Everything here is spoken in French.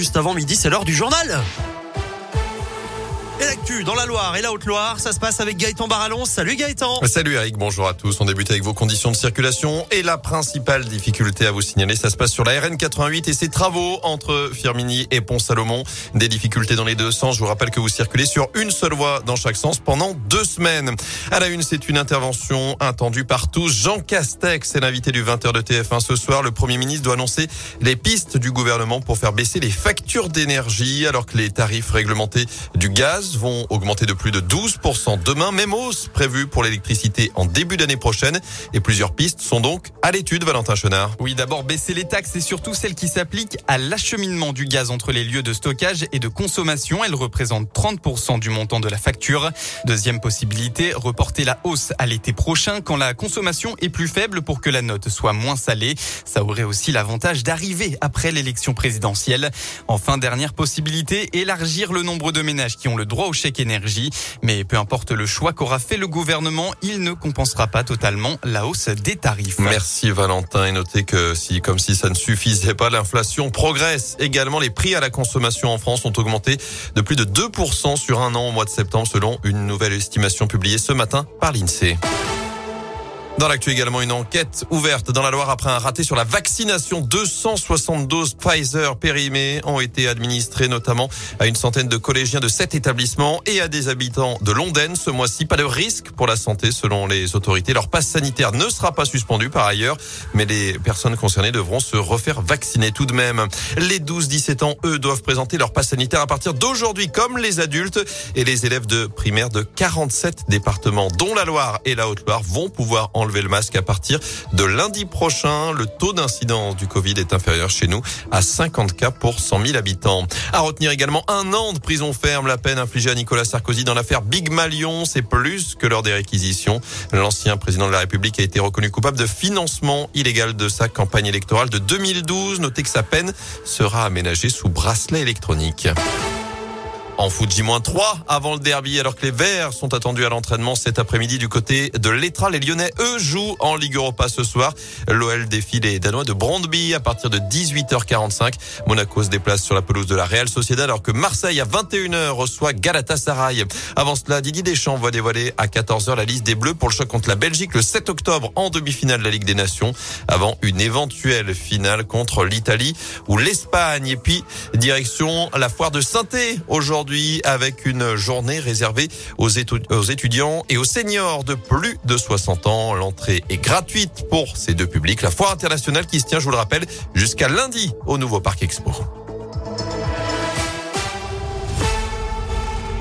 Juste avant midi, c'est l'heure du journal. Et l'actu dans la Loire et la Haute-Loire, ça se passe avec Gaëtan Barallon. Salut Gaëtan. Salut Eric, bonjour à tous. On débute avec vos conditions de circulation et la principale difficulté à vous signaler, ça se passe sur la RN 88 et ses travaux entre Firmini et Pont-Salomon. Des difficultés dans les deux sens. Je vous rappelle que vous circulez sur une seule voie dans chaque sens pendant deux semaines. À la une, c'est une intervention attendue par tous. Jean Castex est l'invité du 20h de TF1 ce soir. Le Premier ministre doit annoncer les pistes du gouvernement pour faire baisser les factures d'énergie alors que les tarifs réglementés du gaz vont augmenter de plus de 12% demain. Même hausse prévue pour l'électricité en début d'année prochaine. Et plusieurs pistes sont donc à l'étude, Valentin Chenard. Oui, d'abord baisser les taxes et surtout celles qui s'appliquent à l'acheminement du gaz entre les lieux de stockage et de consommation. Elles représentent 30% du montant de la facture. Deuxième possibilité, reporter la hausse à l'été prochain quand la consommation est plus faible pour que la note soit moins salée. Ça aurait aussi l'avantage d'arriver après l'élection présidentielle. Enfin, dernière possibilité, élargir le nombre de ménages qui ont le droit au chèque énergie. Mais peu importe le choix qu'aura fait le gouvernement, il ne compensera pas totalement la hausse des tarifs. Merci Valentin. Et notez que si, comme si ça ne suffisait pas, l'inflation progresse. Également, les prix à la consommation en France ont augmenté de plus de 2% sur un an au mois de septembre selon une nouvelle estimation publiée ce matin par l'INSEE. Dans l'actu également, une enquête ouverte dans la Loire après un raté sur la vaccination. 260 doses Pfizer périmées ont été administrées notamment à une centaine de collégiens de sept établissements et à des habitants de Londaine ce mois-ci. Pas de risque pour la santé selon les autorités. Leur passe sanitaire ne sera pas suspendu par ailleurs, mais les personnes concernées devront se refaire vacciner tout de même. Les 12-17 ans, eux, doivent présenter leur passe sanitaire à partir d'aujourd'hui comme les adultes et les élèves de primaire de 47 départements dont la Loire et la Haute-Loire vont pouvoir en enlever le masque à partir de lundi prochain. Le taux d'incidence du Covid est inférieur chez nous à 50 cas pour 100 000 habitants. À retenir également un an de prison ferme, la peine infligée à Nicolas Sarkozy dans l'affaire Big Malion. C'est plus que lors des réquisitions. L'ancien président de la République a été reconnu coupable de financement illégal de sa campagne électorale de 2012. Notez que sa peine sera aménagée sous bracelet électronique. En foot J-3 avant le derby, alors que les Verts sont attendus à l'entraînement cet après-midi du côté de l'Etra. Les Lyonnais, eux, jouent en Ligue Europa ce soir. L'OL défile les Danois de Brondby à partir de 18h45. Monaco se déplace sur la pelouse de la Real Sociedad alors que Marseille à 21h reçoit Galatasaray. Avant cela, Didier Deschamps va dévoiler à 14h la liste des Bleus pour le choc contre la Belgique le 7 octobre en demi-finale de la Ligue des Nations avant une éventuelle finale contre l'Italie ou l'Espagne. Et puis, direction la foire de saint aujourd'hui avec une journée réservée aux, étudiants et aux seniors de plus de 60 ans. L'entrée est gratuite pour ces deux publics. La foire internationale qui se tient, je vous le rappelle, jusqu'à lundi au nouveau Parc Expo.